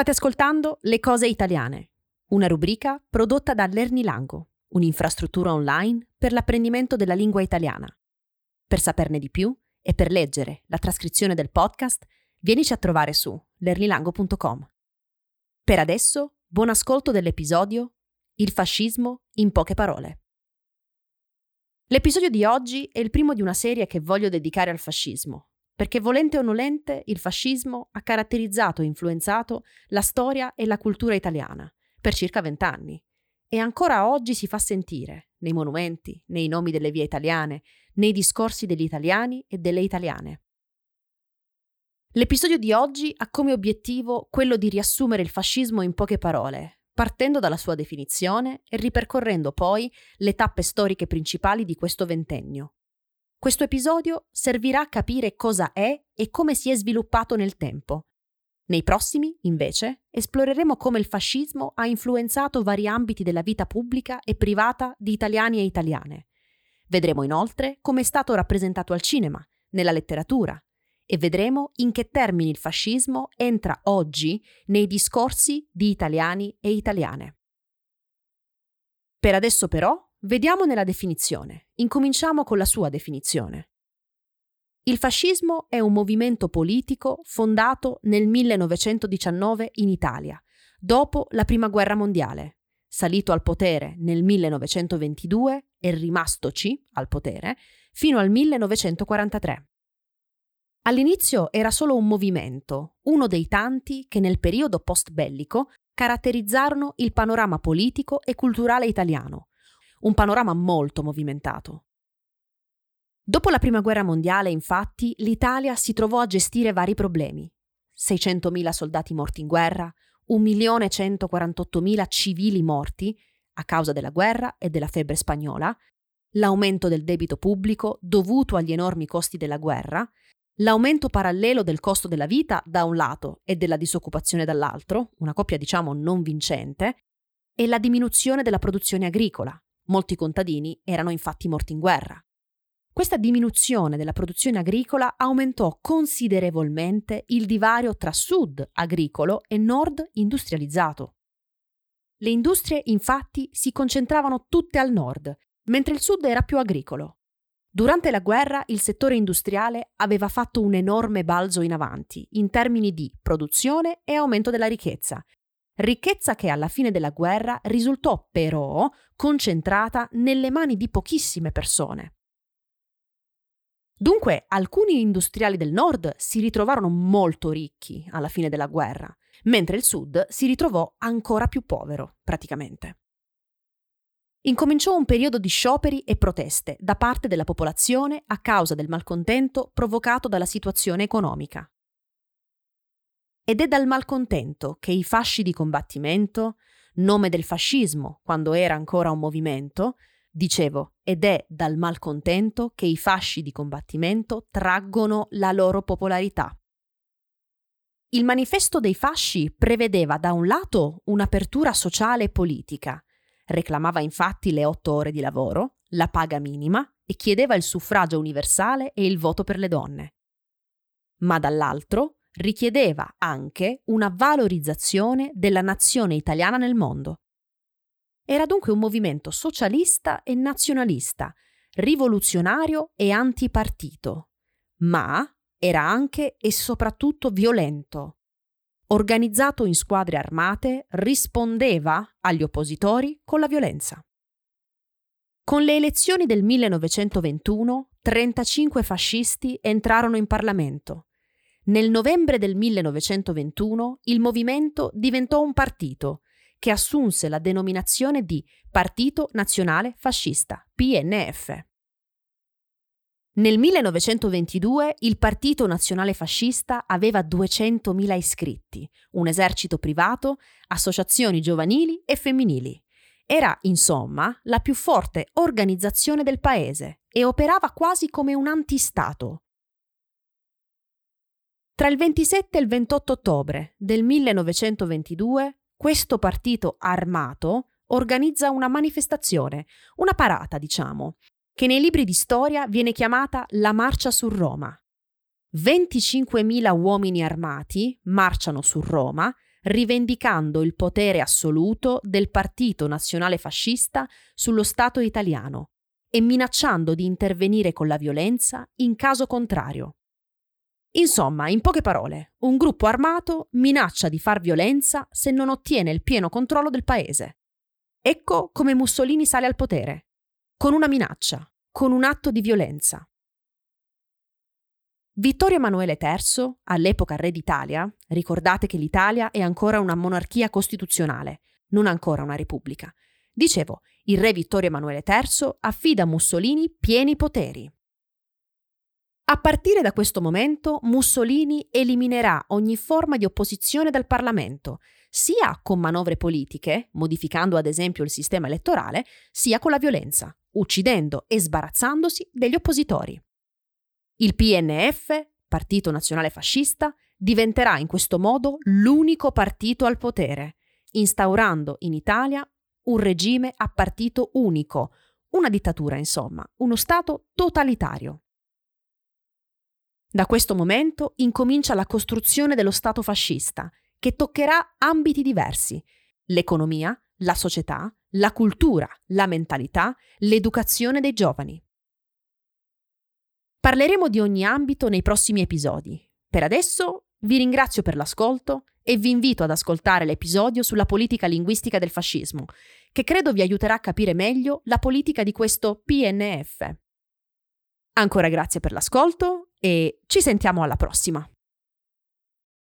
State ascoltando Le cose italiane, una rubrica prodotta da Lernilango, un'infrastruttura online per l'apprendimento della lingua italiana. Per saperne di più e per leggere la trascrizione del podcast, vienici a trovare su lernilango.com. Per adesso, buon ascolto dell'episodio Il fascismo in poche parole. L'episodio di oggi è il primo di una serie che voglio dedicare al fascismo, perché volente o nolente il fascismo ha caratterizzato e influenzato la storia e la cultura italiana per circa vent'anni e ancora oggi si fa sentire nei monumenti, nei nomi delle vie italiane, nei discorsi degli italiani e delle italiane. L'episodio di oggi ha come obiettivo quello di riassumere il fascismo in poche parole, partendo dalla sua definizione e ripercorrendo poi le tappe storiche principali di questo ventennio, questo episodio servirà a capire cosa è e come si è sviluppato nel tempo. Nei prossimi, invece, esploreremo come il fascismo ha influenzato vari ambiti della vita pubblica e privata di italiani e italiane. Vedremo inoltre come è stato rappresentato al cinema, nella letteratura, e vedremo in che termini il fascismo entra oggi nei discorsi di italiani e italiane. Per adesso però Vediamo nella definizione. Incominciamo con la sua definizione. Il fascismo è un movimento politico fondato nel 1919 in Italia, dopo la Prima Guerra Mondiale, salito al potere nel 1922 e rimastoci al potere fino al 1943. All'inizio era solo un movimento, uno dei tanti che nel periodo post-bellico caratterizzarono il panorama politico e culturale italiano, un panorama molto movimentato. Dopo la Prima Guerra Mondiale, infatti, l'Italia si trovò a gestire vari problemi. 600.000 soldati morti in guerra, 1.148.000 civili morti a causa della guerra e della febbre spagnola, l'aumento del debito pubblico dovuto agli enormi costi della guerra, l'aumento parallelo del costo della vita da un lato e della disoccupazione dall'altro, una coppia diciamo non vincente, e la diminuzione della produzione agricola, Molti contadini erano infatti morti in guerra. Questa diminuzione della produzione agricola aumentò considerevolmente il divario tra sud agricolo e nord industrializzato. Le industrie infatti si concentravano tutte al nord, mentre il sud era più agricolo. Durante la guerra il settore industriale aveva fatto un enorme balzo in avanti in termini di produzione e aumento della ricchezza ricchezza che alla fine della guerra risultò però concentrata nelle mani di pochissime persone. Dunque alcuni industriali del nord si ritrovarono molto ricchi alla fine della guerra, mentre il sud si ritrovò ancora più povero, praticamente. Incominciò un periodo di scioperi e proteste da parte della popolazione a causa del malcontento provocato dalla situazione economica. Ed è dal malcontento che i fasci di combattimento, nome del fascismo quando era ancora un movimento, dicevo, ed è dal malcontento che i fasci di combattimento traggono la loro popolarità. Il manifesto dei fasci prevedeva da un lato un'apertura sociale e politica, reclamava infatti le otto ore di lavoro, la paga minima e chiedeva il suffragio universale e il voto per le donne. Ma dall'altro richiedeva anche una valorizzazione della nazione italiana nel mondo. Era dunque un movimento socialista e nazionalista, rivoluzionario e antipartito, ma era anche e soprattutto violento. Organizzato in squadre armate, rispondeva agli oppositori con la violenza. Con le elezioni del 1921, 35 fascisti entrarono in Parlamento nel novembre del 1921 il movimento diventò un partito che assunse la denominazione di Partito Nazionale Fascista, PNF. Nel 1922 il Partito Nazionale Fascista aveva 200.000 iscritti, un esercito privato, associazioni giovanili e femminili. Era, insomma, la più forte organizzazione del paese e operava quasi come un antistato, tra il 27 e il 28 ottobre del 1922 questo partito armato organizza una manifestazione, una parata diciamo, che nei libri di storia viene chiamata la Marcia su Roma. 25.000 uomini armati marciano su Roma, rivendicando il potere assoluto del Partito Nazionale Fascista sullo Stato italiano e minacciando di intervenire con la violenza in caso contrario. Insomma, in poche parole, un gruppo armato minaccia di far violenza se non ottiene il pieno controllo del paese. Ecco come Mussolini sale al potere, con una minaccia, con un atto di violenza. Vittorio Emanuele III, all'epoca re d'Italia, ricordate che l'Italia è ancora una monarchia costituzionale, non ancora una repubblica. Dicevo, il re Vittorio Emanuele III affida a Mussolini pieni poteri. A partire da questo momento Mussolini eliminerà ogni forma di opposizione dal Parlamento, sia con manovre politiche, modificando ad esempio il sistema elettorale, sia con la violenza, uccidendo e sbarazzandosi degli oppositori. Il PNF, Partito Nazionale Fascista, diventerà in questo modo l'unico partito al potere, instaurando in Italia un regime a partito unico, una dittatura insomma, uno Stato totalitario. Da questo momento incomincia la costruzione dello Stato fascista, che toccherà ambiti diversi, l'economia, la società, la cultura, la mentalità, l'educazione dei giovani. Parleremo di ogni ambito nei prossimi episodi. Per adesso vi ringrazio per l'ascolto e vi invito ad ascoltare l'episodio sulla politica linguistica del fascismo, che credo vi aiuterà a capire meglio la politica di questo PNF. Ancora grazie per l'ascolto e ci sentiamo alla prossima.